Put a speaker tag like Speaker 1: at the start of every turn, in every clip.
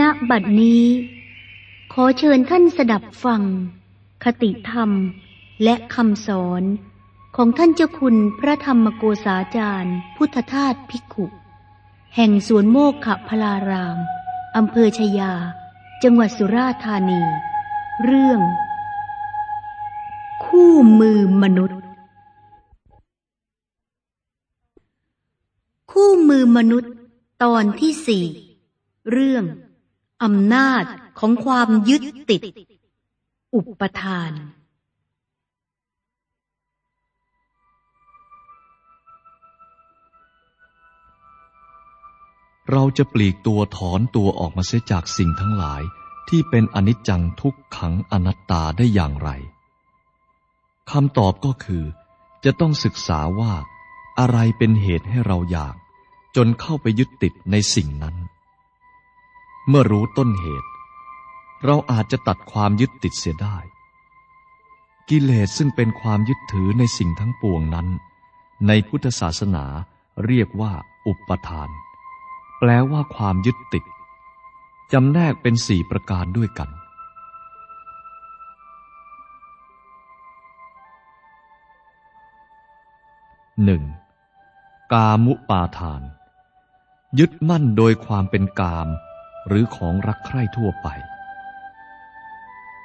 Speaker 1: ณบัดนี้ ขอเชิญท่านสดับฟัง คติธรรมและคำสอนของท่านเจ้าคุณพระธรรมโกษาจารย์ พุทธทาสภิกขุ แห่งสวนโมกขพลารามอำเภอชยา จังหวัดสุราษฎร์ธานี เรื่อง คู่มือมนุษย์ คู่มือมนุษย์ตอนที่สี่เรื่อง อำนาจของความยึดติด อุปทาน
Speaker 2: เราจะปลีกตัวถอนตัวออกมาเสียจากสิ่งทั้งหลายที่เป็นอนิจจังทุกขังอนัตตาได้อย่างไรคำตอบก็คือ จะต้องศึกษาว่า อะไรเป็นเหตุให้เราอยาก จนเข้าไปยึดติดในสิ่งนั้น เมื่อรู้ต้นเหตุ เราอาจจะตัดความยึดติดเสียได้ กิเลสซึ่งเป็นความยึดถือในสิ่งทั้งปวงนั้น ในพุทธศาสนาเรียกว่า อุปทาน แปลว่าความยึดติดจำแนกเป็นสี่ประการด้วยกัน หนึ่งกามุปาทาน ยึดมั่นโดยความเป็นกาม หรือของรักใคร่ทั่วไป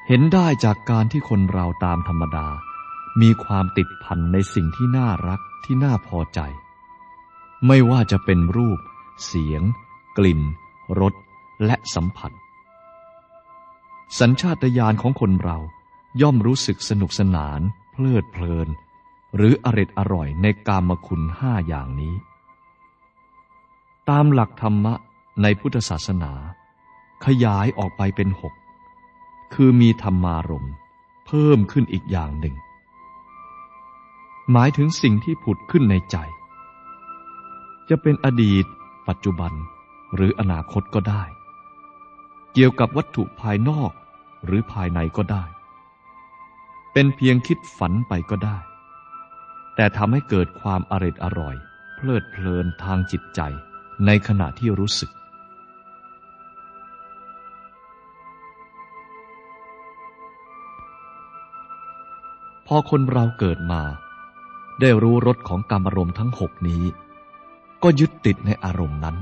Speaker 2: เห็นได้จากการที่คนเราตามธรรมดา มีความติดพันในสิ่งที่น่ารักที่น่าพอใจ ไม่ว่าจะเป็นรูป เสียง กลิ่นรสและสัมผัส สัญชาตญาณของคนเราย่อมรู้สึกสนุกสนาน เพลิดเพลิน หรืออร็ดอร่อยในกามคุณห้าอย่างนี้ ตามหลักธรรมะ ในพุทธศาสนา ขยายออกไปเป็นหก คือมีธรรมารมเพิ่มขึ้นอีกอย่างหนึ่ง หมายถึงสิ่งที่ผุดขึ้นในใจ จะเป็นอดีต ปัจจุบันหรืออนาคตก็ได้ เกี่ยวกับวัตถุภายนอกหรือภายในก็ได้ เป็นเพียงคิดฝันไปก็ได้ แต่ทำให้เกิดความอร็ดอร่อย เพลิดเพลินทางจิตใจในขณะที่รู้สึก อคนเราเกิดมา ได้รู้รสของกรรมอารมณ์ทั้งหกนี้ ก็ยึดติดในอารมณ์นั้น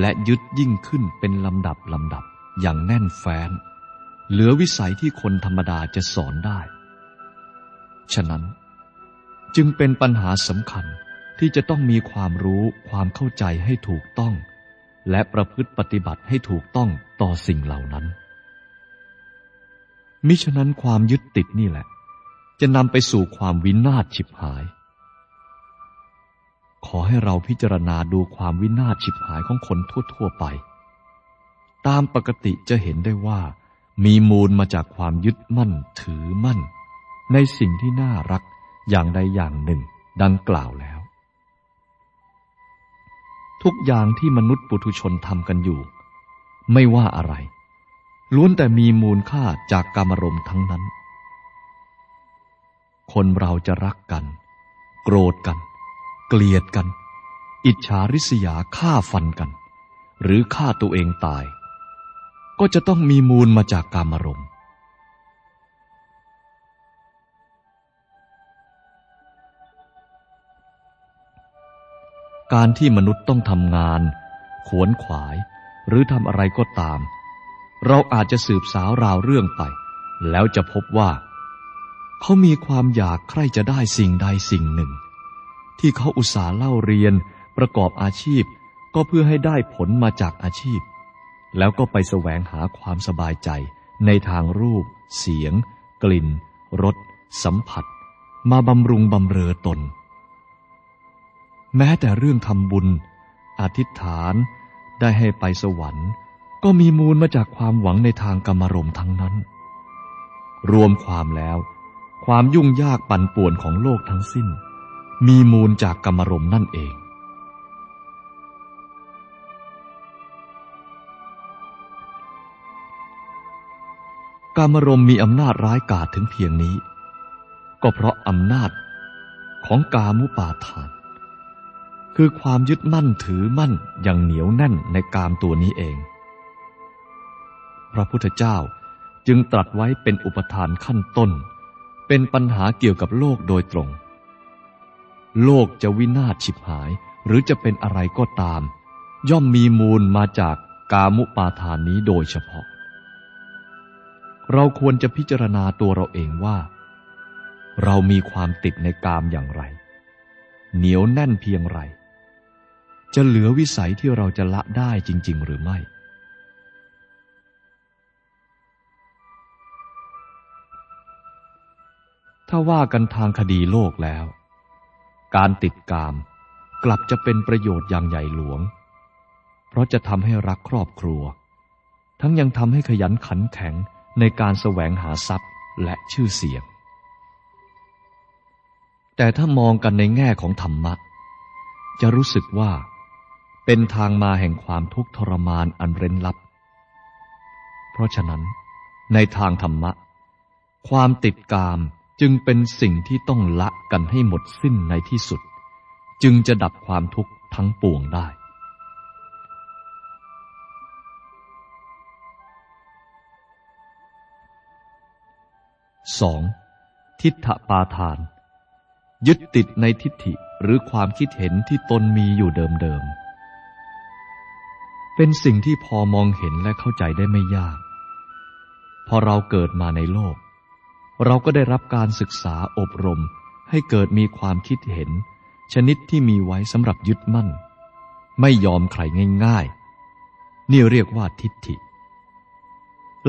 Speaker 2: และยึดยิ่งขึ้นเป็นลำดับลำดับอย่างแน่นแฟ้น เหลือวิสัยที่คนธรรมดาจะสอนได้ ฉะนั้น จึงเป็นปัญหาสำคัญที่จะต้องมีความรู้ความเข้าใจให้ถูกต้อง และประพฤติปฏิบัติให้ถูกต้องต่อสิ่งเหล่านั้น มิฉะนั้นความยึดติดนี่แหละ จะนำไปสู่ความวินาศฉิบหาย ขอให้เราพิจารณาดูความวินาศฉิบหายของคนทั่ว ๆ ไป ตามปกติจะเห็นได้ว่า มีมูลมาจากความยึดมั่นถือมั่น ในสิ่งที่น่ารักอย่างใดอย่างหนึ่ง ดังกล่าวแล้ว ทุกอย่างที่มนุษย์ปุถุชนทำกันอยู่ ไม่ว่าอะไรล้วนแต่มีมูลค่าจากกรรมรมทั้งนั้น คนเราจะรักกัน โกรธกัน เกลียดกัน อิจฉาริษยาฆ่าฟันกัน หรือฆ่าตัวเองตาย ก็จะต้องมีมูลมาจากกรรมรมณ์การที่มนุษย์ต้องทำงาน ขวนขวาย หรือทำอะไรก็ตาม เราอาจจะสืบสาวราวเรื่องไป แล้วจะพบว่า เขามีความอยากใคร่จะได้สิ่งใดสิ่งหนึ่ง ที่เขาอุตส่าห์เล่าเรียนประกอบอาชีพ ก็เพื่อให้ได้ผลมาจากอาชีพ แล้วก็ไปแสวงหาความสบายใจในทางรูป เสียง กลิ่นรสสัมผัส มาบำรุงบำเรอตน แม้แต่เรื่องทำบุญ อธิษฐานได้ให้ไปสวรรค์ ก็มีมูลมาจากความหวังในทางกรรมรมทั้งนั้น รวมความแล้ว ความยุ่งยากปั่นป่วนของโลกทั้งสิ้น มีมูลจากกรรมรมนั่นเองกามรมมีอำนาจร้ายกาจถึงเพียงนี้ ก็เพราะอำนาจของกามุปาทาน คือความยึดมั่นถือมั่นอย่างเหนียวแน่นในกามตัวนี้เอง พระพุทธเจ้าจึงตรัสไว้เป็นอุปทานขั้นต้น เป็นปัญหาเกี่ยวกับโลกโดยตรง โลกจะวินาศฉิบหาย หรือจะเป็นอะไรก็ตาม ย่อมมีมูลมาจากกามุปาทานนี้โดยเฉพาะ เราควรจะพิจารณาตัวเราเองว่า เรามีความติดในกามอย่างไร เหนียวแน่นเพียงไร จะเหลือวิสัยที่เราจะละได้จริง ๆ หรือไม่ ถ้าว่ากันทางคดีโลกแล้ว การติดกามกลับจะเป็นประโยชน์อย่างใหญ่หลวง เพราะจะทำให้รักครอบครัว ทั้งยังทำให้ขยันขันแข็งในการแสวงหาทรัพย์และชื่อเสียง แต่ถ้ามองกันในแง่ของธรรมะ จะรู้สึกว่า เป็นทางมาแห่งความทุกข์ทรมานอันเร้นลับ เพราะฉะนั้น ในทางธรรมะ ความติดกาม จึงเป็นสิ่งที่ต้องละกันให้หมดสิ้นในที่สุด จึงจะดับความทุกข์ทั้งปวงได้ สองทิฏฐปาทาน ยึดติดในทิฏฐิหรือความคิดเห็นที่ตนมีอยู่เดิมๆ เป็นสิ่งที่พอมองเห็นและเข้าใจได้ไม่ยาก พอเราเกิดมาในโลก เราก็ได้รับการศึกษาอบรม ให้เกิดมีความคิดเห็น ชนิดที่มีไว้สำหรับยึดมั่น ไม่ยอมใครง่าย ๆ นี่เรียกว่าทิฏฐิ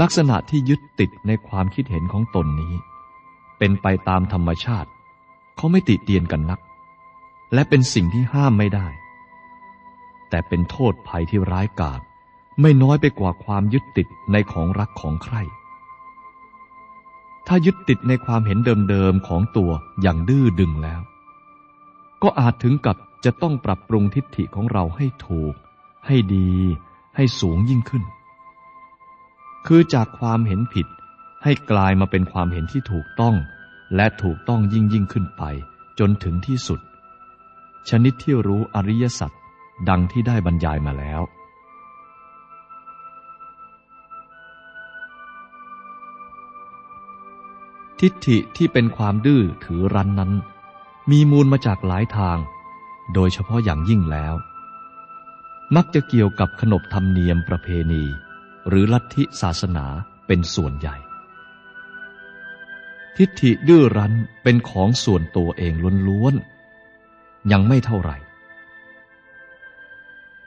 Speaker 2: ลักษณะที่ยึดติดในความคิดเห็นของตนนี้ เป็นไปตามธรรมชาติ เขาไม่ติเตียนกันนัก และเป็นสิ่งที่ห้ามไม่ได้ แต่เป็นโทษภัยที่ร้ายกาจไม่น้อยไปกว่าความยึดติดในของรักของใคร ถ้ายึดติดในความเห็นเดิมๆของตัวอย่างดื้อดึงแล้ว ก็อาจถึงกับจะต้องปรับปรุงทิฏฐิของเราให้ถูก ให้ดี ให้สูงยิ่งขึ้น คือจากความเห็นผิดให้กลายมาเป็นความเห็นที่ถูกต้อง และถูกต้องยิ่งยิ่งขึ้นไป จนถึงที่สุด ชนิดที่รู้อริยสัจดังที่ได้บรรยายมาแล้ว ทิฏฐิที่เป็นความดื้อถือรั้นนั้น มีมูลมาจากหลายทาง โดยเฉพาะอย่างยิ่งแล้ว มักจะเกี่ยวกับขนบธรรมเนียมประเพณี หรือลัทธิศาสนาเป็นส่วนใหญ่ ทิฏฐิดื้อรั้นเป็นของส่วนตัวเองล้วนๆ ยังไม่เท่าไหร่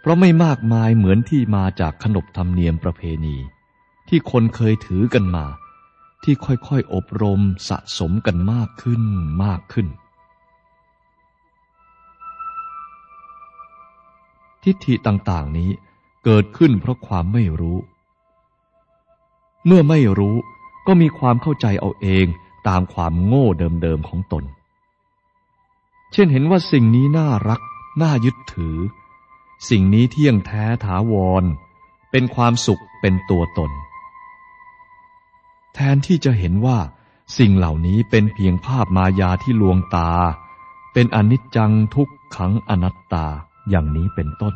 Speaker 2: เพราะไม่มากมายเหมือนที่มาจากขนบธรรมเนียมประเพณี ที่คนเคยถือกันมา ที่ค่อยๆอบรมสะสมกันมากขึ้นมากขึ้น ทิฏฐิต่างๆนี้เกิดขึ้นเพราะความไม่รู้ เมื่อไม่รู้ก็มีความเข้าใจเอาเองตามความโง่เดิมๆของตน เช่นเห็นว่าสิ่งนี้น่ารัก น่ายึดถือ สิ่งนี้เที่ยงแท้ถาวร เป็นความสุขเป็นตัวตน แทนที่จะเห็นว่า สิ่งเหล่านี้เป็นเพียงภาพมายาที่ลวงตา เป็นอนิจจังทุกขังอนัตตาอย่างนี้เป็นต้น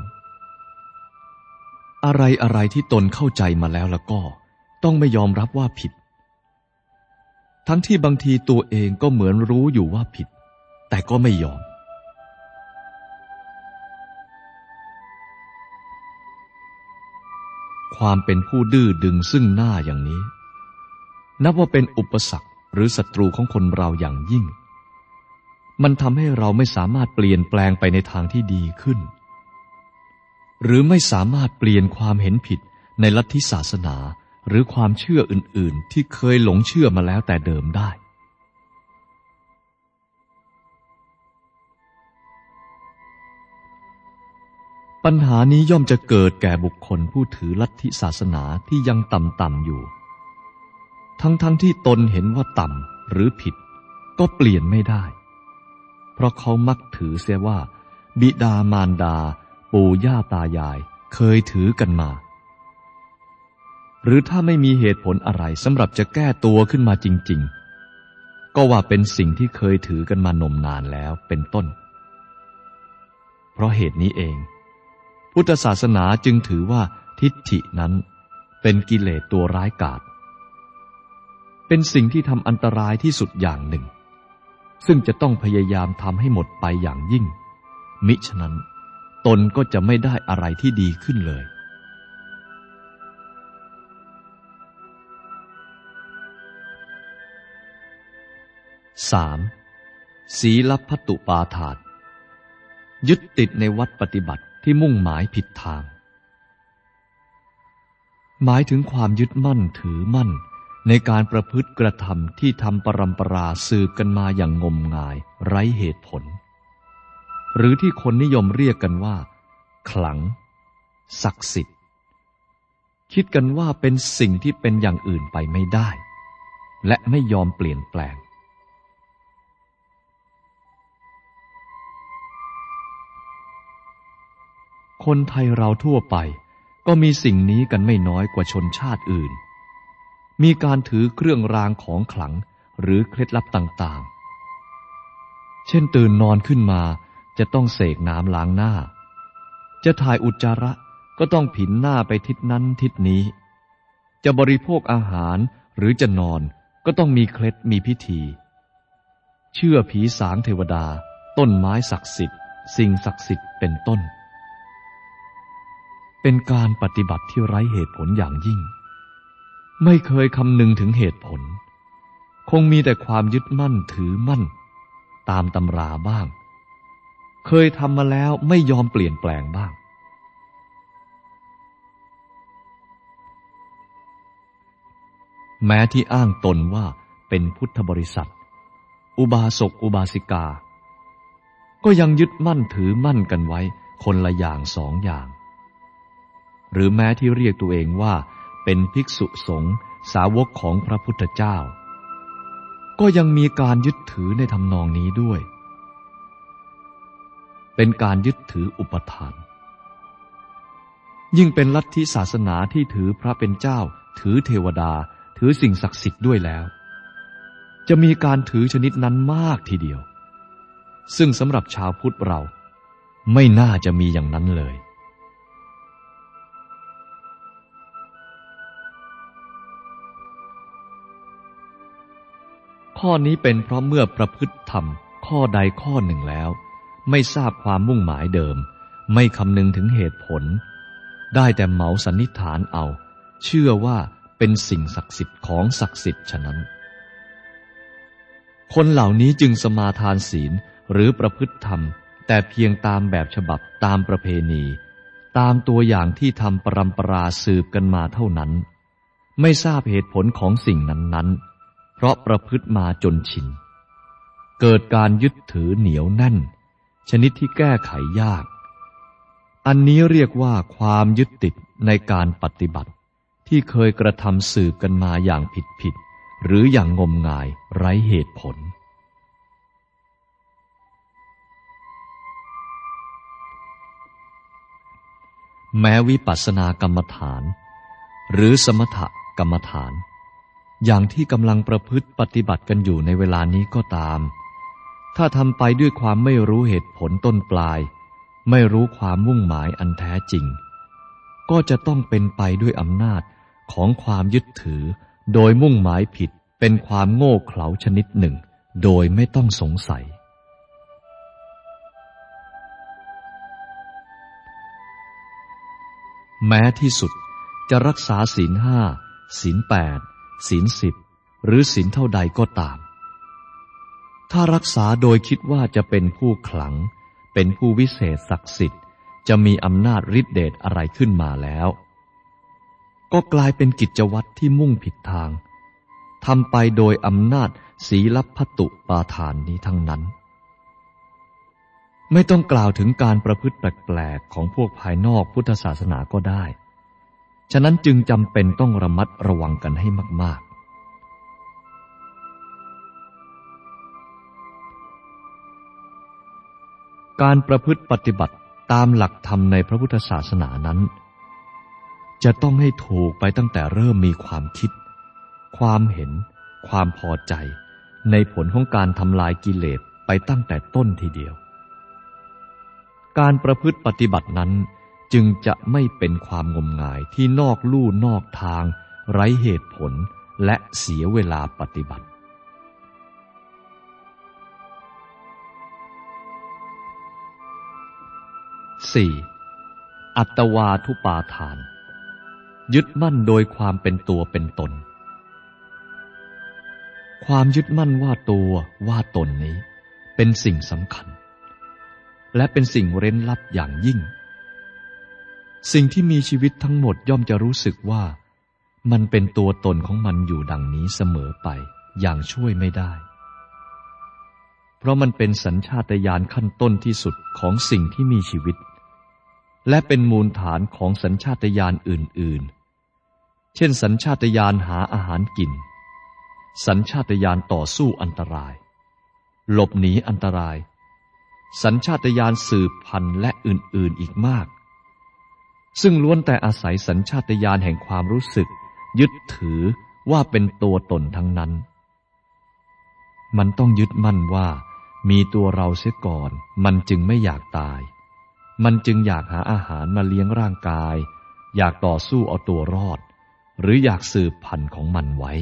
Speaker 2: อะไรอะไรที่ตนเข้าใจมาแล้วแล้วก็ ต้องไม่ยอมรับว่าผิด ทั้งที่บางทีตัวเองก็เหมือนรู้อยู่ว่าผิด แต่ก็ไม่ยอมความเป็นผู้ดื้อดึงซึ่งหน้าอย่างนี้ นับว่าเป็นอุปสรรคหรือศัตรูของคนเราอย่างยิ่ง มันทำให้เราไม่สามารถเปลี่ยนแปลงไปในทางที่ดีขึ้น หรือไม่สามารถเปลี่ยนความเห็นผิดในลัทธิศาสนาหรือความเชื่ออื่น ๆ ที่เคยหลงเชื่อมาแล้วแต่เดิมได้ ปัญหานี้ย่อมจะเกิดแก่บุคคลผู้ถือลัทธิศาสนาที่ยังต่ำ ๆ อยู่ ทั้งๆทที่ตนเห็นว่าต่ำหรือผิด ก็เปลี่ยนไม่ได้ เพราะเขามักถือเสียว่า บิดามารดา ปู่ย่าตายายเคยถือกันมา หรือถ้าไม่มีเหตุผลอะไรสำหรับจะแก้ตัวขึ้นมาจริง ๆ ก็ว่าเป็นสิ่งที่เคยถือกันมานมนานแล้วเป็นต้น เพราะเหตุนี้เอง พุทธศาสนาจึงถือว่าทิฏฐินั้นเป็นกิเลสตัวร้ายกาจ เป็นสิ่งที่ทำอันตรายที่สุดอย่างหนึ่ง ซึ่งจะต้องพยายามทำให้หมดไปอย่างยิ่ง มิฉะนั้น ตนก็จะไม่ได้อะไรที่ดีขึ้นเลยสามศีลพัตุปาทานยึดติดในวัดปฏิบัติที่มุ่งหมายผิดทาง หมายถึงความยึดมั่นถือมั่น ในการประพฤติกระทำที่ทำปรำปราสืบกันมาอย่างงมงาย ไร้เหตุผล หรือที่คนนิยมเรียกกันว่า ขลัง ศักดิ์สิทธิ์ คิดกันว่าเป็นสิ่งที่เป็นอย่างอื่นไปไม่ได้ และไม่ยอมเปลี่ยนแปลง คนไทยเราทั่วไปก็มีสิ่งนี้กันไม่น้อยกว่าชนชาติอื่น มีการถือเครื่องรางของขลังหรือเคล็ดลับต่างๆ เช่นตื่นนอนขึ้นมาจะต้องเสกน้ำล้างหน้า จะถ่ายอุจจาระก็ต้องผินหน้าไปทิศนั้นทิศนี้ จะบริโภคอาหารหรือจะนอนก็ต้องมีเคล็ดมีพิธี เชื่อผีสางเทวดา ต้นไม้ศักดิ์สิทธิ์ สิ่งศักดิ์สิทธิ์เป็นต้น เป็นการปฏิบัติที่ไร้เหตุผลอย่างยิ่ง ไม่เคยคำนึงถึงเหตุผล คงมีแต่ความยึดมั่นถือมั่น ตามตำราบ้าง เคยทำมาแล้วไม่ยอมเปลี่ยนแปลงบ้าง แม้ที่อ้างตนว่าเป็นพุทธบริษัท อุบาสกอุบาสิกา ก็ยังยึดมั่นถือมั่นกันไว้คนละอย่างสองอย่าง หรือแม้ที่เรียกตัวเองว่า เป็นภิกษุสงฆ์สาวกของพระพุทธเจ้า ก็ยังมีการยึดถือในทำนองนี้ด้วย เป็นการยึดถืออุปทาน ยิ่งเป็นลัทธิศาสนาที่ถือพระเป็นเจ้า ถือเทวดา ถือสิ่งศักดิ์สิทธิ์ด้วยแล้ว จะมีการถือชนิดนั้นมากทีเดียว ซึ่งสำหรับชาวพุทธเรา ไม่น่าจะมีอย่างนั้นเลย ข้อนี้เป็นเพราะเมื่อประพฤติธรรม ข้อใดข้อหนึ่งแล้ว ไม่ทราบความมุ่งหมายเดิม ไม่คำนึงถึงเหตุผล ได้แต่เหมาสันนิษฐานเอา เชื่อว่าเป็นสิ่งศักดิ์สิทธิ์ของศักดิ์สิทธิ์ฉะนั้น คนเหล่านี้จึงสมาทานศีลหรือประพฤติธรรม แต่เพียงตามแบบฉบับตามประเพณี ตามตัวอย่างที่ทำปรำปราสืบกันมาเท่านั้น ไม่ทราบเหตุผลของสิ่งนั้นๆ ราะประพฤติมาจนชิน เกิดการยึดถือเหนียวแน่น ชนิดที่แก้ไขยาก อันนี้เรียกว่าความยึดติดในการปฏิบัติ ที่เคยกระทำสืบกันมาอย่างผิดผิด หรืออย่างงมงายไร้เหตุผล แม้วิปัสสนากรรมฐาน หรือสมถกรรมฐาน อย่างที่กำลังประพฤติปฏิบัติกันอยู่ในเวลานี้ก็ตาม ถ้าทำไปด้วยความไม่รู้เหตุผลต้นปลาย ไม่รู้ความมุ่งหมายอันแท้จริง ก็จะต้องเป็นไปด้วยอำนาจของความยึดถือ โดยมุ่งหมายผิดเป็นความโง่เขลาชนิดหนึ่ง โดยไม่ต้องสงสัย แม้ที่สุดจะรักษาศีลห้าศีลแปด ศีลสิบหรือศีลเท่าใดก็ตาม ถ้ารักษาโดยคิดว่าจะเป็นผู้ขลัง เป็นผู้วิเศษศักดิ์สิทธิ์ จะมีอำนาจฤทธิเดชอะไรขึ้นมาแล้ว ก็กลายเป็นกิจวัตรที่มุ่งผิดทางทำไปโดยอำนาจศีลพัตุปาทานนี้ทั้งนั้น ไม่ต้องกล่าวถึงการประพฤติแปลกๆของพวกภายนอกพุทธศาสนาก็ได้ ฉะนั้นจึงจำเป็นต้องระมัดระวังกันให้มาก ๆ การประพฤติปฏิบัติตามหลักธรรมในพระพุทธศาสนานั้น จะต้องให้ถูกไปตั้งแต่เริ่มมีความคิด ความเห็น ความพอใจ ในผลของการทำลายกิเลสไปตั้งแต่ต้นทีเดียว การประพฤติปฏิบัตินั้น จึงจะไม่เป็นความงมงายที่นอกลู่นอกทาง ไร้เหตุผลและเสียเวลาปฏิบัติ 4. อัตวาทุปาทาน ยึดมั่นโดยความเป็นตัวเป็นตน ความยึดมั่นว่าตัวว่าตนนี้ เป็นสิ่งสำคัญ และเป็นสิ่งเร้นลับอย่างยิ่ง สิ่งที่มีชีวิตทั้งหมดย่อมจะรู้สึกว่า มันเป็นตัวตนของมันอยู่ดังนี้เสมอไป อย่างช่วยไม่ได้ เพราะมันเป็นสัญชาตญาณขั้นต้นที่สุดของสิ่งที่มีชีวิต และเป็นมูลฐานของสัญชาตญาณอื่น ๆ เช่น สัญชาตญาณหาอาหารกิน สัญชาตญาณต่อสู้อันตราย หลบหนีอันตราย สัญชาตญาณสืบพันธุ์และอื่น ๆ อีกมาก ซึ่งล้วนแต่อาศัยสัญชาตญาณแห่งความรู้สึก ยึดถือว่าเป็นตัวตนทั้งนั้น มันต้องยึดมั่นว่า มีตัวเราเสียก่อน มันจึงไม่อยากตาย มันจึงอยากหาอาหารมาเลี้ยงร่างกาย อยากต่อสู้เอาตัวรอด หรืออยากสืบพันธุ์ของมันไว้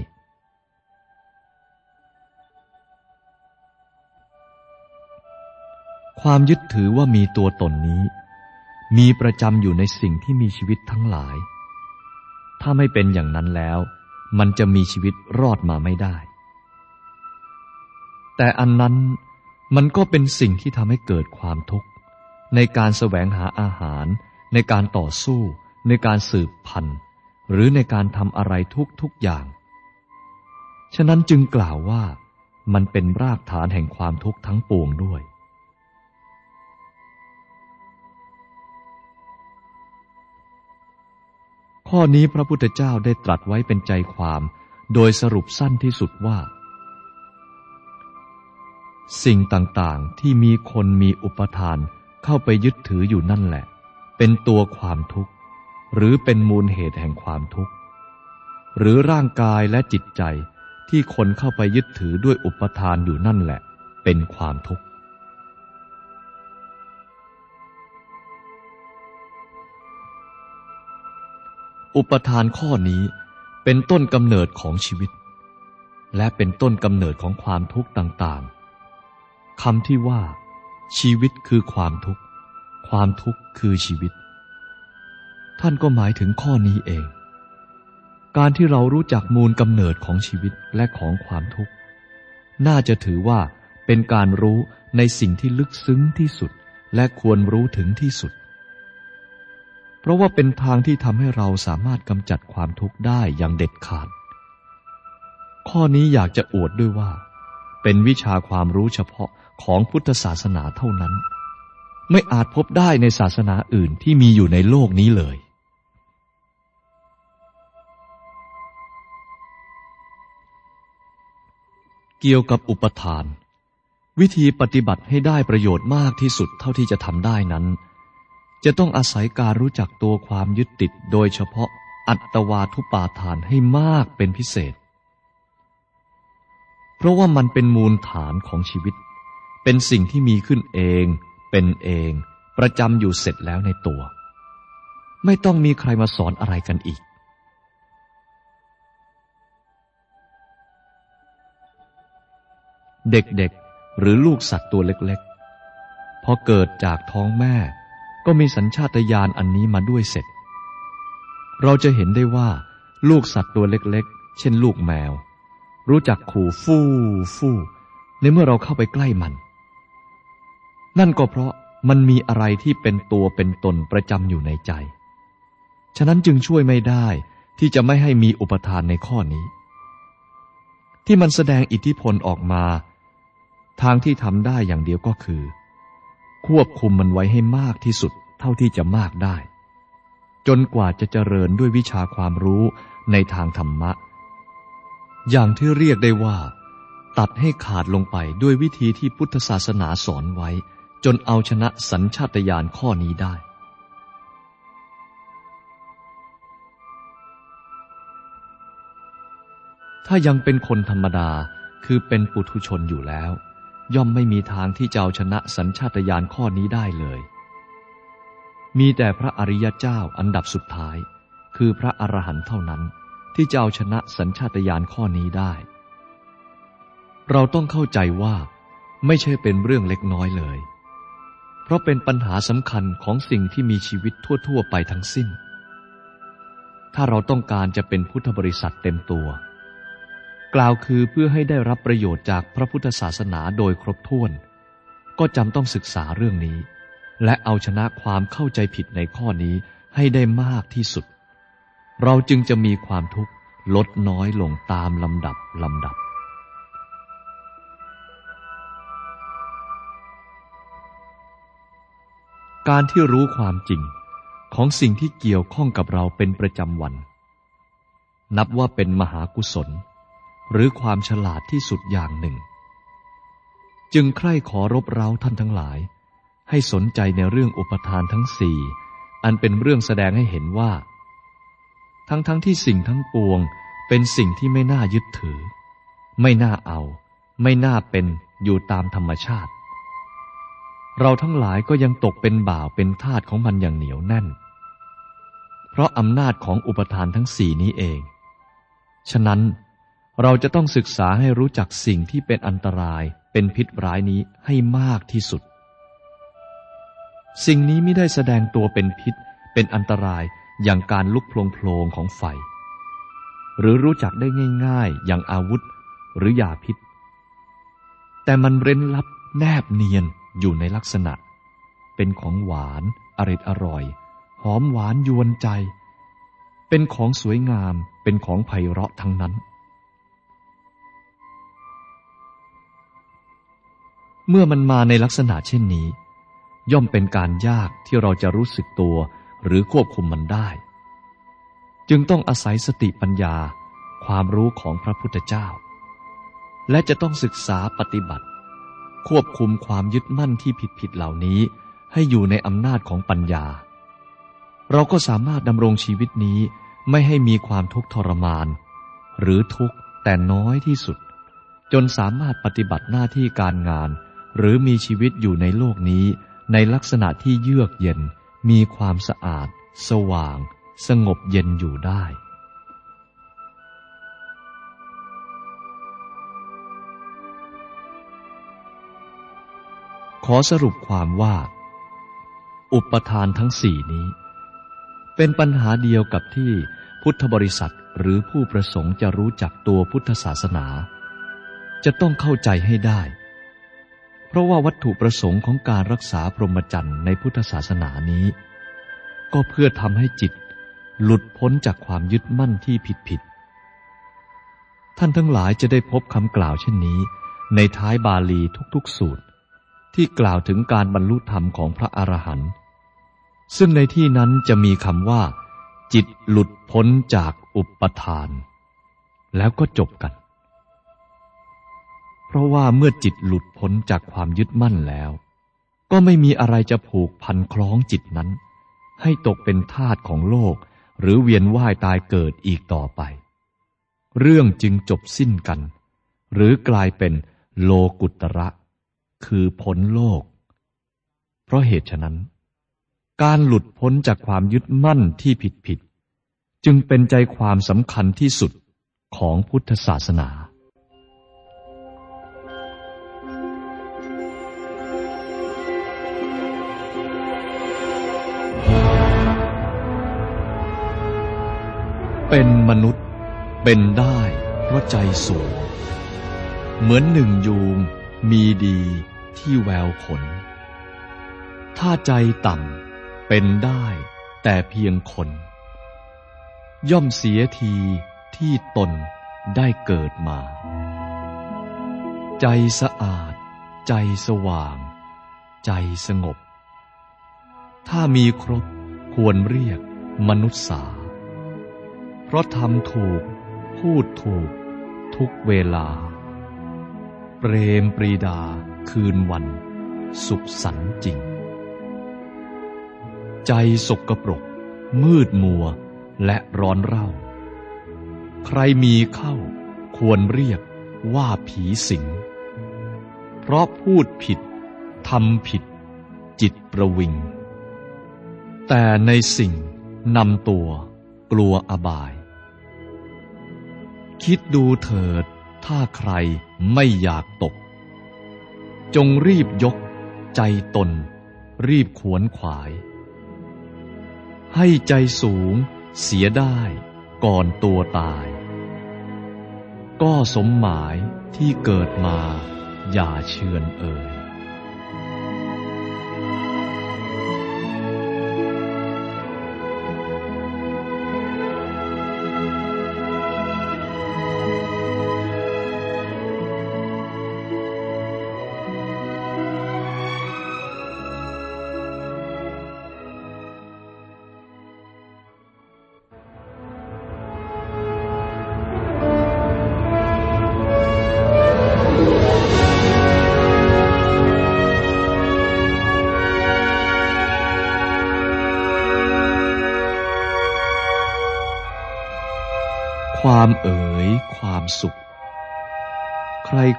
Speaker 2: ความยึดถือว่ามีตัวตนนี้ มีประจำอยู่ในสิ่งที่มีชีวิตทั้งหลาย ถ้าไม่เป็นอย่างนั้นแล้ว มันจะมีชีวิตรอดมาไม่ได้ แต่อันนั้นมันก็เป็นสิ่งที่ทำให้เกิดความทุกข์ ในการแสวงหาอาหาร ในการต่อสู้ ในการสืบพันธุ์ หรือในการทำอะไรทุกทุกอย่าง ฉะนั้นจึงกล่าวว่ามันเป็นรากฐานแห่งความทุกข์ทั้งปวงด้วย ข้อนี้พระพุทธเจ้าได้ตรัสไว้เป็นใจความ โดยสรุปสั้นที่สุดว่า สิ่งต่างๆที่มีคนมีอุปทานเข้าไปยึดถืออยู่นั่นแหละ เป็นตัวความทุกข์ หรือเป็นมูลเหตุแห่งความทุกข์ หรือร่างกายและจิตใจที่คนเข้าไปยึดถือด้วยอุปทานอยู่นั่นแหละ เป็นความทุกข์ อุปทานข้อนี้เป็นต้นกำเนิดของชีวิต และเป็นต้นกำเนิดของความทุกข์ต่างๆคำที่ว่า ชีวิตคือความทุกข์ ความทุกข์คือชีวิต ท่านก็หมายถึงข้อนี้เอง การที่เรารู้จักมูลกำเนิดของชีวิตและของความทุกข์ น่าจะถือว่าเป็นการรู้ในสิ่งที่ลึกซึ้งที่สุดและควรรู้ถึงที่สุด เพราะว่าเป็นทางที่ทำให้เราสามารถกำจัดความทุกข์ได้อย่างเด็ดขาด ข้อนี้อยากจะอวดด้วยว่า เป็นวิชาความรู้เฉพาะของพุทธศาสนาเท่านั้น ไม่อาจพบได้ในศาสนาอื่นที่มีอยู่ในโลกนี้เลยเกี่ยวกับอุปทาน วิธีปฏิบัติให้ได้ประโยชน์มากที่สุดเท่าที่จะทำได้นั้น จะต้องอาศัยการรู้จักตัวความยึดติดโดยเฉพาะอัตวาทุปาทานให้มากเป็นพิเศษ เพราะว่ามันเป็นมูลฐานของชีวิต เป็นสิ่งที่มีขึ้นเอง เป็นเอง ประจำอยู่เสร็จแล้วในตัว ไม่ต้องมีใครมาสอนอะไรกันอีก เด็กๆหรือลูกสัตว์ตัวเล็กๆพอเกิดจากท้องแม่ ก็มีสัญชาตญาณอันนี้มาด้วยเสร็จ เราจะเห็นได้ว่า ลูกสัตว์ตัวเล็กๆ เช่นลูกแมว รู้จักขู่ฟู่ฟู่ในเมื่อเราเข้าไปใกล้มัน นั่นก็เพราะมันมีอะไรที่เป็นตัวเป็นตนประจำอยู่ในใจ ฉะนั้นจึงช่วยไม่ได้ที่จะไม่ให้มีอุปทานในข้อนี้ ที่มันแสดงอิทธิพลออกมา ทางที่ทำได้อย่างเดียวก็คือ ควบคุมมันไว้ให้มากที่สุดเท่าที่จะมากได้ จนกว่าจะเจริญด้วยวิชาความรู้ในทางธรรมะ อย่างที่เรียกได้ว่า ตัดให้ขาดลงไปด้วยวิธีที่พุทธศาสนาสอนไว้ จนเอาชนะสัญชาตญาณข้อนี้ได้ ถ้ายังเป็นคนธรรมดาคือเป็นปุถุชนอยู่แล้ว ย่อมไม่มีทางที่จะเอาชนะสัญชาตญาณข้อนี้ได้เลย มีแต่พระอริยเจ้าอันดับสุดท้าย คือพระอรหันต์เท่านั้น ที่จะเอาชนะสัญชาตญาณข้อนี้ได้ เราต้องเข้าใจว่า ไม่ใช่เป็นเรื่องเล็กน้อยเลย เพราะเป็นปัญหาสำคัญของสิ่งที่มีชีวิตทั่ว ๆ ไปทั้งสิ้น ถ้าเราต้องการจะเป็นพุทธบริษัทเต็มตัว กล่าวคือเพื่อให้ได้รับประโยชน์จากพระพุทธศาสนาโดยครบถ้วน ก็จำต้องศึกษาเรื่องนี้ และเอาชนะความเข้าใจผิดในข้อนี้ให้ได้มากที่สุด เราจึงจะมีความทุกข์ลดน้อยลงตามลำดับลำดับ การที่รู้ความจริงของสิ่งที่เกี่ยวข้องกับเราเป็นประจำวัน นับว่าเป็นมหากุศล หรือความฉลาดที่สุดอย่างหนึ่ง จึงใคร่ขอรบเร้าท่านทั้งหลาย ให้สนใจในเรื่องอุปทานทั้งสี่อันเป็นเรื่องแสดงให้เห็นว่า ทั้งๆทที่สิ่งทั้งปวงเป็นสิ่งที่ไม่น่ายึดถือ ไม่น่าเอา ไม่น่าเป็นอยู่ตามธรรมชาติ เราทั้งหลายก็ยังตกเป็นบ่าวเป็นทาสของมันอย่างเหนียวแน่น เพราะอำนาจของอุปทานทั้งสี่นี้เอง ฉะนั้น เราจะต้องศึกษาให้รู้จักสิ่งที่เป็นอันตรายเป็นพิษร้ายนี้ให้มากที่สุด สิ่งนี้ไม่ได้แสดงตัวเป็นพิษ เป็นอันตรายอย่างการลุกโพลงของไฟ หรือรู้จักได้ง่ายๆ อย่างอาวุธหรือยาพิษ แต่มันเร้นลับแนบเนียนอยู่ในลักษณะ เป็นของหวานอริดอร่อย หอมหวานยวนใจ เป็นของสวยงามเป็นของไพเราะทั้งนั้น เมื่อมันมาในลักษณะเช่นนี้ ย่อมเป็นการยากที่เราจะรู้สึกตัวหรือควบคุมมันได้ จึงต้องอาศัยสติปัญญาความรู้ของพระพุทธเจ้า และจะต้องศึกษาปฏิบัติ ควบคุมความยึดมั่นที่ผิดๆเหล่านี้ให้อยู่ในอำนาจของปัญญา เราก็สามารถดำรงชีวิตนี้ไม่ให้มีความทุกข์ทรมาน หรือทุกข์แต่น้อยที่สุด จนสามารถปฏิบัติหน้าที่การงาน หรือมีชีวิตอยู่ในโลกนี้ ในลักษณะที่เยือกเย็น มีความสะอาด สว่าง สงบเย็นอยู่ได้ ขอสรุปความว่า อุปทานทั้งสี่นี้ เป็นปัญหาเดียวกับที่พุทธบริษัทหรือผู้ประสงค์จะรู้จักตัวพุทธศาสนา จะต้องเข้าใจให้ได้ เพราะว่าวัตถุประสงค์ของการรักษาพรหมจรรย์ในพุทธศาสนานี้ ก็เพื่อทำให้จิต หลุดพ้นจากความยึดมั่นที่ผิดผิดท่านทั้งหลายจะได้พบคำกล่าวเช่นนี้ ในท้ายบาลีทุกๆสูตร ที่กล่าวถึงการบรรลุธรรมของพระอรหันต์ซึ่งในที่นั้นจะมีคำว่า จิตหลุดพ้นจากอุปทาน แล้วก็จบกัน เพราะว่าเมื่อจิตหลุดพ้นจากความยึดมั่นแล้ว ก็ไม่มีอะไรจะผูกพันคล้องจิตนั้น ให้ตกเป็นทาสของโลก หรือเวียนว่ายตายเกิดอีกต่อไป เรื่องจึงจบสิ้นกัน หรือกลายเป็นโลกุตระ คือพ้นโลก เพราะเหตุฉะนั้น การหลุดพ้นจากความยึดมั่นที่ผิดผิดจึงเป็นใจความสำคัญที่สุดของพุทธศาสนา เป็นมนุษย์เป็นได้เพราะใจสูง เหมือนหนึ่งยูงมีดีที่แววผลถ้าใจต่ำเป็นได้แต่เพียงคน ย่อมเสียทีที่ตนได้เกิดมา ใจสะอาด ใจสว่าง ใจสงบ ถ้ามีครบควรเรียกมนุษย์สา เพราะทำถูก พูดถูก ทุกเวลา เปรมปรีดาคืนวัน สุขสันจริง ใจสกปรก มืดมัวและร้อนเร่า ใครมีเข้า ควรเรียกว่าผีสิง เพราะพูดผิดทำผิด จิตประวิง แต่ในสิ่งนำตัวกลัวอบาย คิดดูเถิด ถ้าใครไม่อยากตก จงรีบยก ใจตน รีบขวนขวาย ให้ใจสูง เสียได้ก่อนตัวตาย ก็สมหมายที่เกิดมาอย่าเชือนเอ่ย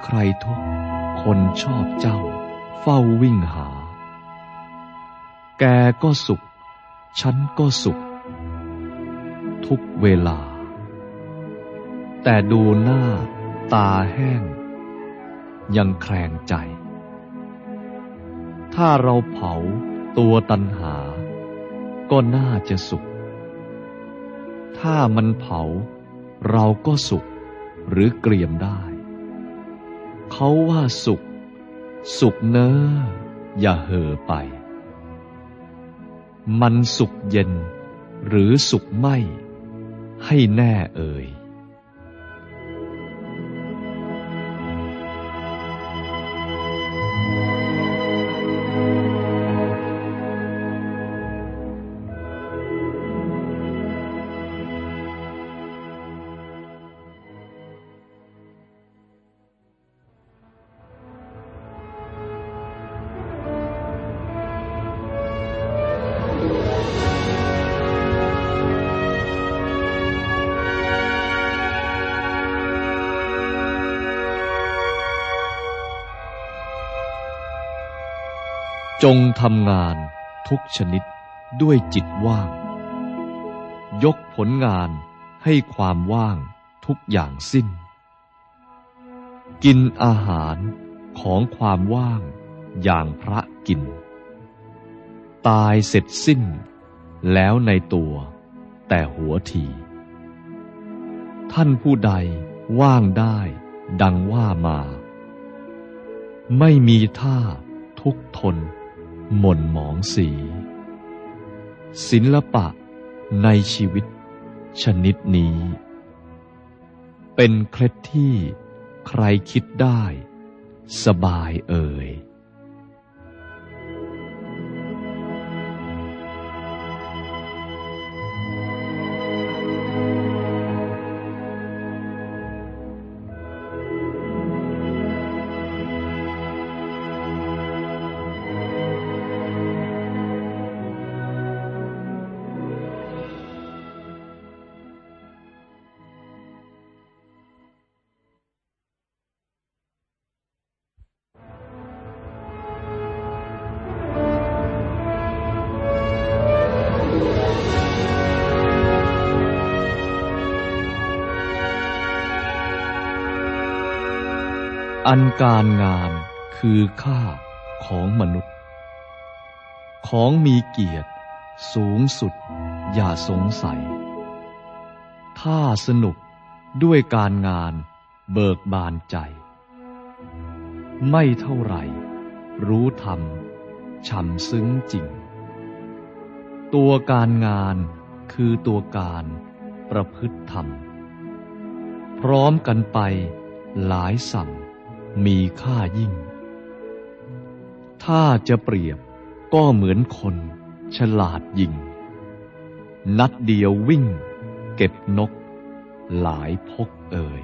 Speaker 2: ใครทุกคนชอบเจ้า เฝ้าวิ่งหา แกก็สุข ฉันก็สุข ทุกเวลา แต่ดูหน้าตาแห้ง ยังแคลงใจ ถ้าเราเผาตัวตันหา ก็น่าจะสุข ถ้ามันเผาเราก็สุขหรือเกรียมได้ เขาว่าสุข สุขเนออย่าเห่อไป มันสุขเย็นหรือสุขไม่ ให้แน่เอ่ย จงทำงานทุกชนิดด้วยจิตว่าง ยกผลงานให้ความว่างทุกอย่างสิ้น กินอาหารของความว่างอย่างพระกิน ตายเสร็จสิ้นแล้วในตัวแต่หัวที ท่านผู้ใดว่างได้ดังว่ามา ไม่มีท่าทุกทน หม่นหมองสี ศิลปะในชีวิตชนิดนี้ เป็นเคล็ดที่ใครคิดได้ สบายเอ่ย อันการงานคือค่าของมนุษย์ ของมีเกียรติ สูงสุด อย่าสงสัย ถ้าสนุกด้วยการงานเบิกบานใจ ไม่เท่าไหร่ รู้ธรรมช่ำซึ้งจริง ตัวการงานคือตัวการประพฤติธรรม พร้อมกันไปหลายสัม มีค่ายิ่ง ถ้าจะเปรียบก็เหมือนคนฉลาดยิง นัดเดียววิ่ง เก็บนก หลายพกเอ่ย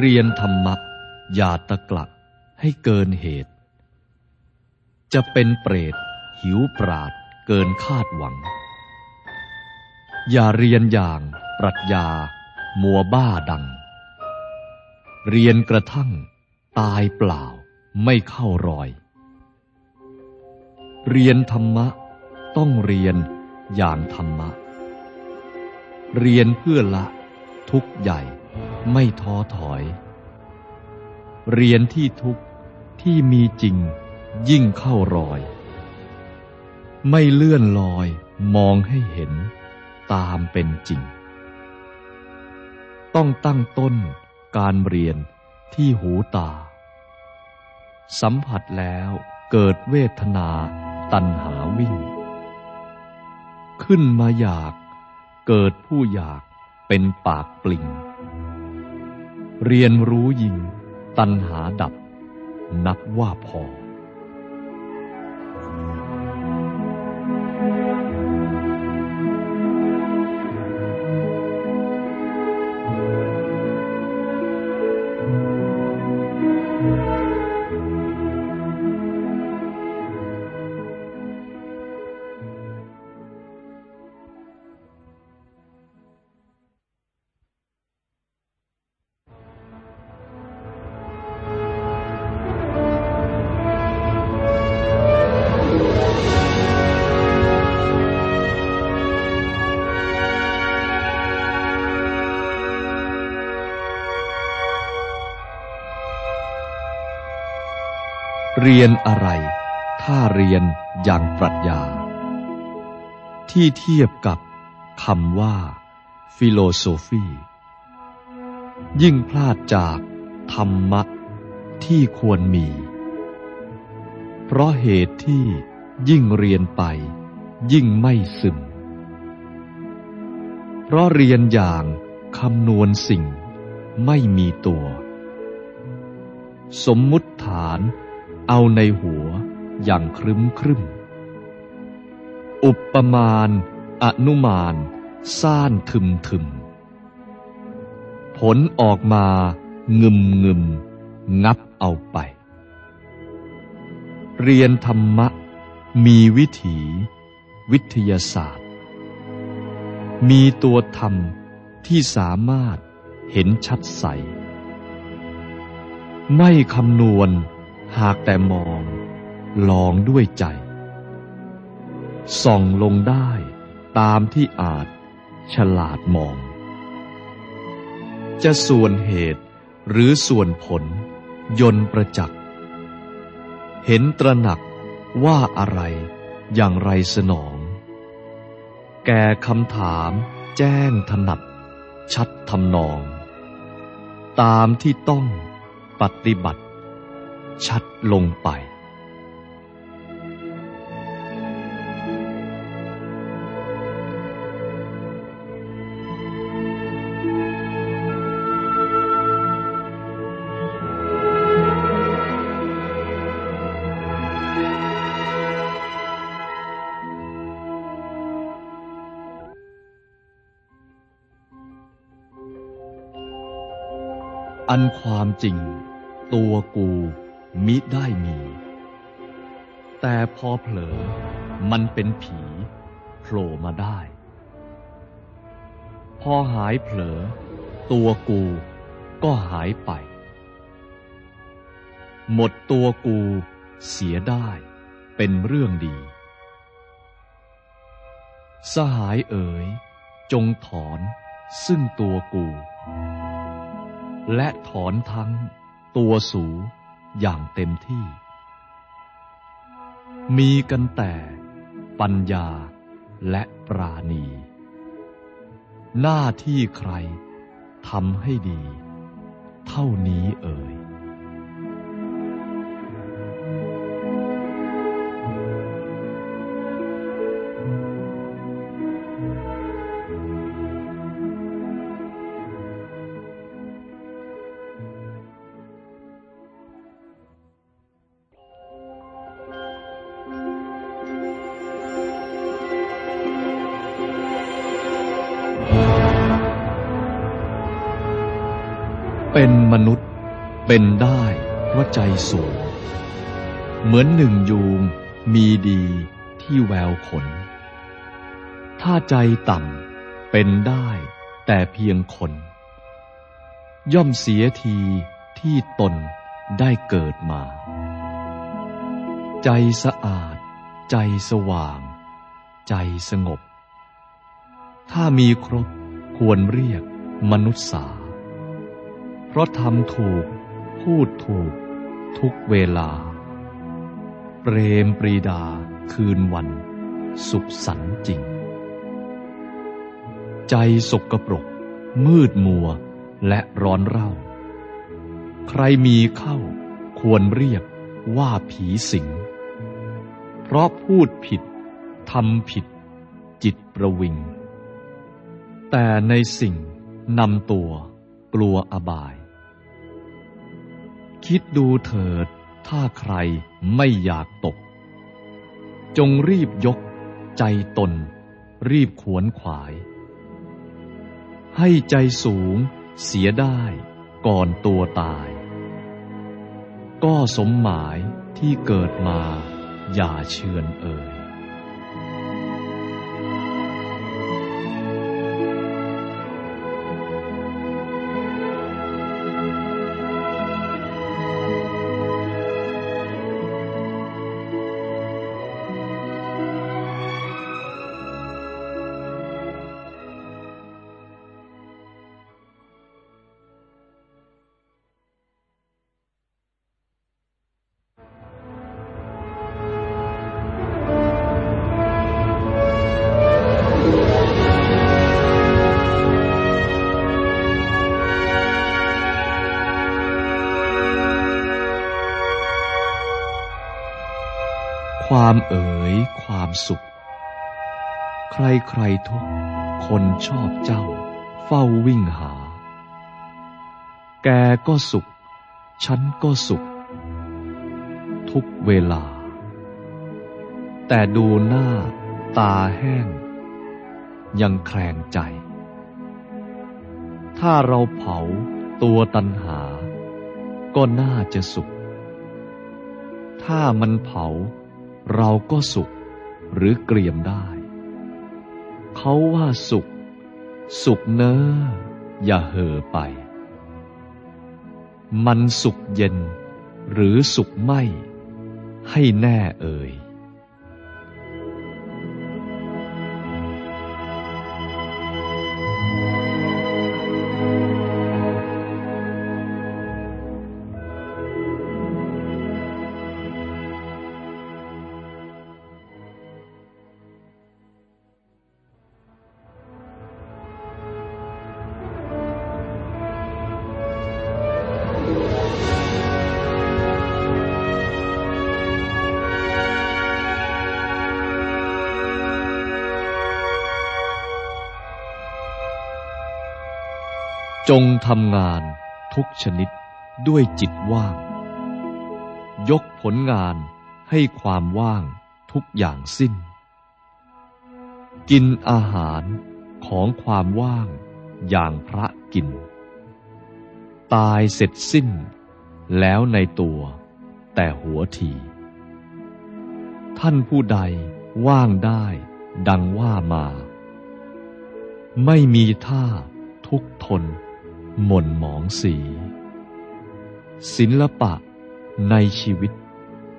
Speaker 2: เรียนธรรมะอย่าตะกลักให้เกินเหตุ จะเป็นเปรต หิวปราดเกินคาดหวัง อย่าเรียนอย่างปรัชญา มัวบ้าดัง เรียนกระทั่ง ตายเปล่าไม่เข้ารอย เรียนธรรมะต้องเรียนอย่างธรรมะ เรียนเพื่อละทุกใหญ่ ไม่ท้อถอย เรียนที่ทุกที่มีจริงยิ่งเข้ารอย ไม่เลื่อนลอยมองให้เห็นตามเป็นจริง ต้องตั้งต้นการเรียนที่หูตา สัมผัสแล้วเกิดเวทนาตัณหาวิ่ง ขึ้นมาอยากเกิดผู้อยากเป็นปากปลิง เรียนรู้ยิงตัณหาดับ นับว่าพอ รียนอะไร ถ้าเรียนอย่างปรัชญา ที่เทียบกับคำว่า ฟิโลโซฟี ยิ่งพลาดจากธรรมะที่ควรมี เพราะเหตุที่ยิ่งเรียนไป ยิ่งไม่ซึม เพราะเรียนอย่างคำนวณสิ่งไม่มีตัว สมมุติฐาน เอาในหัวอย่างครึ้มครึ้ม อุปมาณ อนุมาน ซ่านทึมทึม ผลออกมางึมงึม งับเอาไป เรียนธรรมะ มีวิถี วิทยาศาสตร์ มีตัวธรรมที่สามารถเห็นชัดใส ไม่คำนวณ หากแต่มอง ลองด้วยใจ ส่องลงได้ตามที่อาจฉลาดมอง จะส่วนเหตุหรือส่วนผล ยนประจักษ์ เห็นตระหนักว่าอะไรอย่างไรสนอง แก่คำถามแจ้งถนัด ชัดทำนอง ตามที่ต้องปฏิบัติ ชัดลงไป อันความจริงตัวกู มิได้มี แต่พอเผลอมันเป็นผีโผล่มาได้ พอหายเผลอ ตัวกูก็หายไป หมดตัวกูเสียได้เป็นเรื่องดี สหายเอ๋ย จงถอนซึ่งตัวกู และถอนทั้งตัวสู อย่างเต็มที่ มีกันแต่ปัญญาและปราณี หน้าที่ใครทำให้ดี เท่านี้เอ่ย มือนหนึ่งยูงมีดีที่แววขน ถ้าใจต่ำเป็นได้แต่เพียงคน ย่อมเสียทีที่ตนได้เกิดมา ใจสะอาด ใจสว่าง ใจสงบ ถ้ามีครบควรเรียกมนุษย์สา เพราะทำถูก พูดถูก ทุกเวลา เปรมปรีดาคืนวัน สุขสันจริง ใจสกปรก มืดมัวและร้อนเร่า ใครมีเข้าควรเรียกว่าผีสิง เพราะพูดผิดทำผิด จิตประวิง แต่ในสิ่งนำตัวกลัวอบาย คิดดูเถิด ถ้าใครไม่อยากตก จงรีบยก ใจตน รีบขวนขวาย ให้ใจสูงเสียได้ก่อนตัวตาย ก็สมหมายที่เกิดมาอย่าเชือนเอ่ย ใครใครทุกคนชอบเจ้า เฝ้าวิ่งหา แกก็สุข ฉันก็สุข ทุกเวลา แต่ดูหน้าตาแห้ง ยังแคลงใจ ถ้าเราเผาตัวตันหา ก็น่าจะสุข ถ้ามันเผาเราก็สุขหรือเกลียมได้ เขาว่าสุข สุขเนออย่าเห่อไป มันสุขเย็น หรือสุขไม่ ให้แน่เอ่ย ทำงานทุกชนิดด้วยจิตว่าง ยกผลงานให้ความว่างทุกอย่างสิ้น กินอาหารของความว่างอย่างพระกิน ตายเสร็จสิ้นแล้วในตัวแต่หัวที ท่านผู้ใดว่างได้ดังว่ามา ไม่มีท่าทุกทน หม่นหมองสี ศิลปะในชีวิต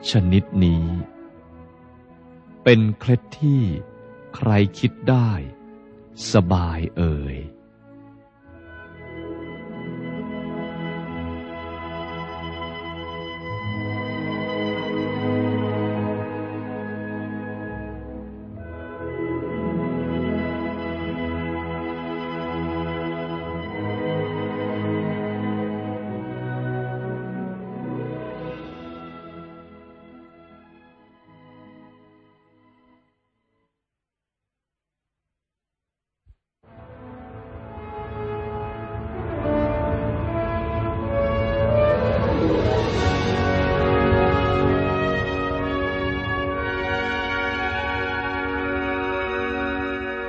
Speaker 2: ชนิดนี้ เป็นเคล็ดที่ใครคิดได้ สบายเอ่ย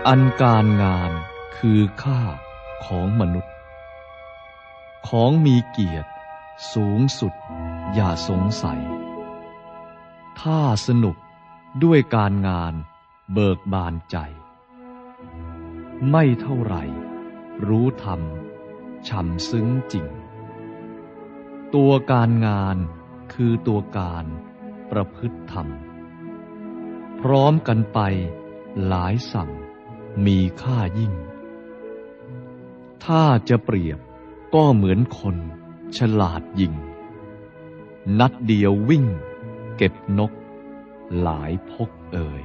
Speaker 2: อันการงานคือค่าของมนุษย์ ของมีเกียรติสูงสุดอย่าสงสัย ถ้าสนุกด้วยการงานเบิกบานใจ ไม่เท่าไหร่ รู้ธรรมช่ำซึ้งจริง ตัวการงานคือตัวการประพฤติธรรม พร้อมกันไปหลายสั่ง มีค่ายิ่ง ถ้าจะเปรียบก็เหมือนคนฉลาดยิง นัดเดียววิ่ง เก็บนก หลายพกเอ่ย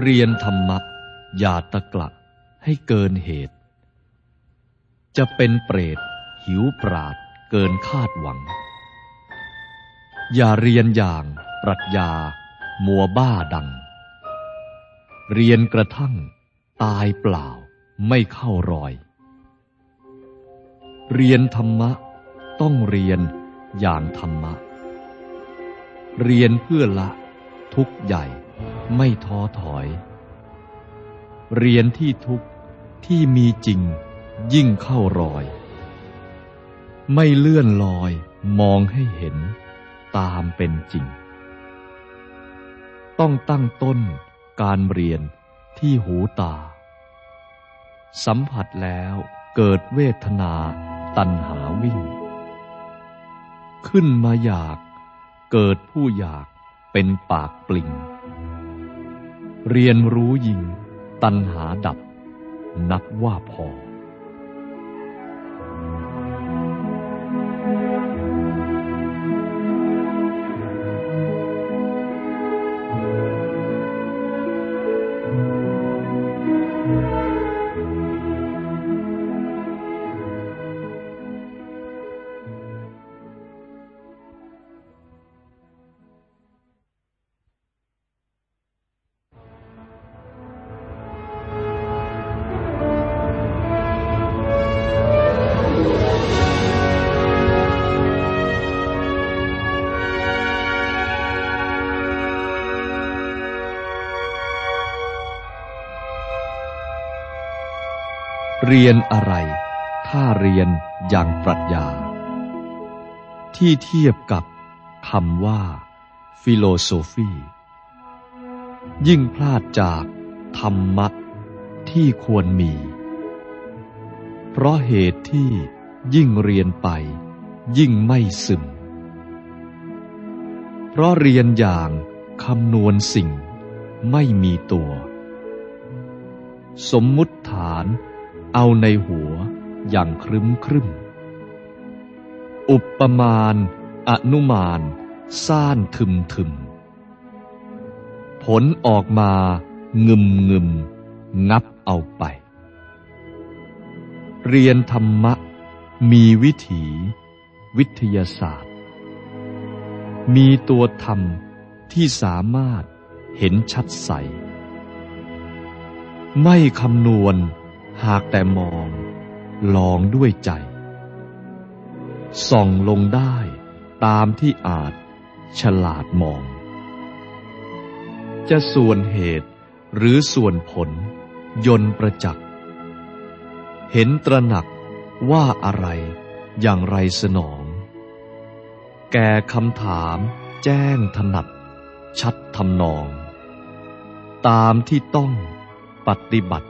Speaker 2: เรียนธรรมะอย่าตะกละให้เกินเหตุ จะเป็นเปรต หิวปราดเกินคาดหวัง อย่าเรียนอย่างปรัชญา มัวบ้าดัง เรียนกระทั่ง ตายเปล่าไม่เข้ารอย เรียนธรรมะต้องเรียนอย่างธรรมะ เรียนเพื่อละทุกข์ใหญ่ ไม่ท้อถอย เรียนที่ทุกที่มีจริงยิ่งเข้ารอย ไม่เลื่อนลอยมองให้เห็นตามเป็นจริง ต้องตั้งต้นการเรียนที่หูตา สัมผัสแล้วเกิดเวทนาตัณหาวิ่ง ขึ้นมาอยากเกิดผู้อยากเป็นปากปลิง เรียนรู้ยิง ตัณหาดับ นับว่าพอ ยนอะไร ถ้าเรียนอย่างปรัชญา ที่เทียบกับคำว่า ฟิโลโซฟี ยิ่งพลาดจากธรรมะที่ควรมี เพราะเหตุที่ยิ่งเรียนไป ยิ่งไม่ซึม เพราะเรียนอย่างคำนวณสิ่งไม่มีตัว สมมุติฐาน เอาในหัวอย่างครึ้มครึ้ม อุปมาณ อนุมาน ซ่านทึมทึม ผลออกมางึมงึม งับเอาไป เรียนธรรมะ มีวิถี วิทยาศาสตร์ มีตัวธรรมที่สามารถเห็นชัดใส ไม่คำนวณ หากแต่มอง ลองด้วยใจ ส่องลงได้ตามที่อาจฉลาดมอง จะส่วนเหตุหรือส่วนผล ยนประจักษ์ เห็นตระหนักว่าอะไรอย่างไรสนอง แก่คำถามแจ้งถนัด ชัดทำนอง ตามที่ต้องปฏิบัติ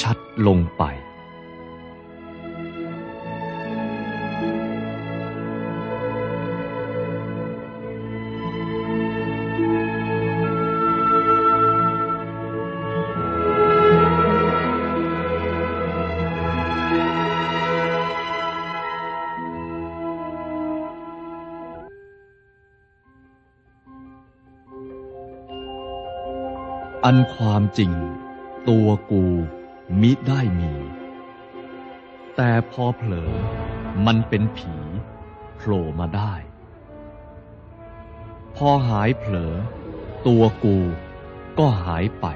Speaker 2: ชัดลงไป อันความจริง ตัวกู มิได้มี แต่พอเผลอ มันเป็นผีโผล่มาได้ พอหายเผลอ ตัวกูก็หายไป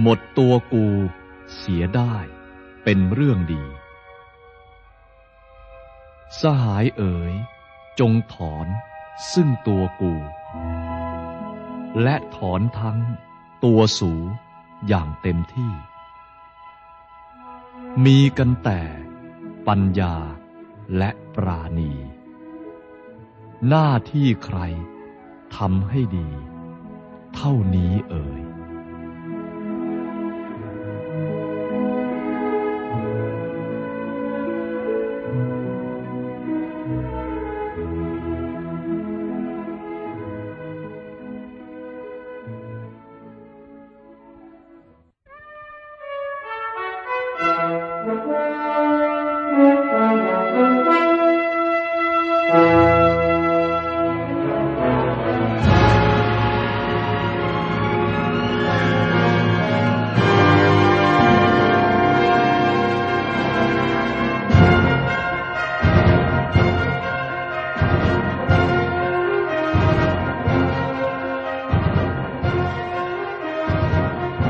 Speaker 2: หมดตัวกูเสียได้เป็นเรื่องดี สหายเอ๋ย จงถอนซึ่งตัวกู และถอนทั้งตัวสู อย่างเต็มที่ มีกันแต่ปัญญาและปราณี หน้าที่ใครทำให้ดี เท่านี้เอ่ย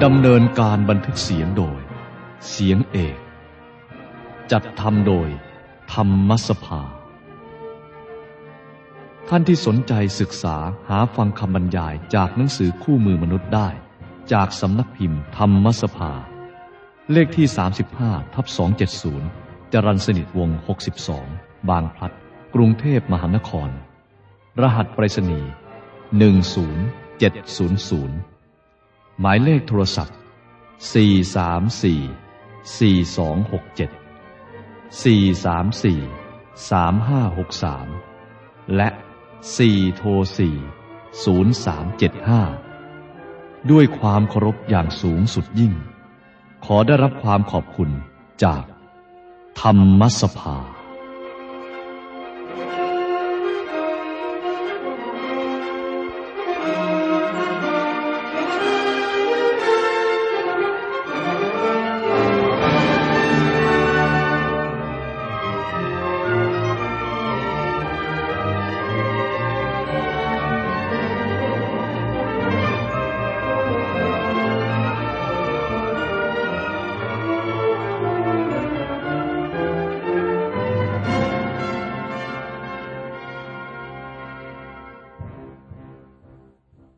Speaker 2: ดำเนินการบันทึกเสียงโดย เสียงเอก จัดทำโดย ธรรมสภา ท่านที่สนใจศึกษาหาฟังคำบรรยายจากหนังสือคู่มือมนุษย์ได้ จากสำนักพิมพ์ธรรมสภา เลขที่ 35ทับ270 จรันสนิทวง 62 บางพลัด กรุงเทพมหานคร รหัสไปรษณีย์10700 หมายเลขโทรศัพท์ 434 4267 434 3563 และ 4 โทร 4 0375 ด้วยความเคารพอย่างสูงสุดยิ่ง ขอได้รับความขอบคุณจาก ธรรมสภา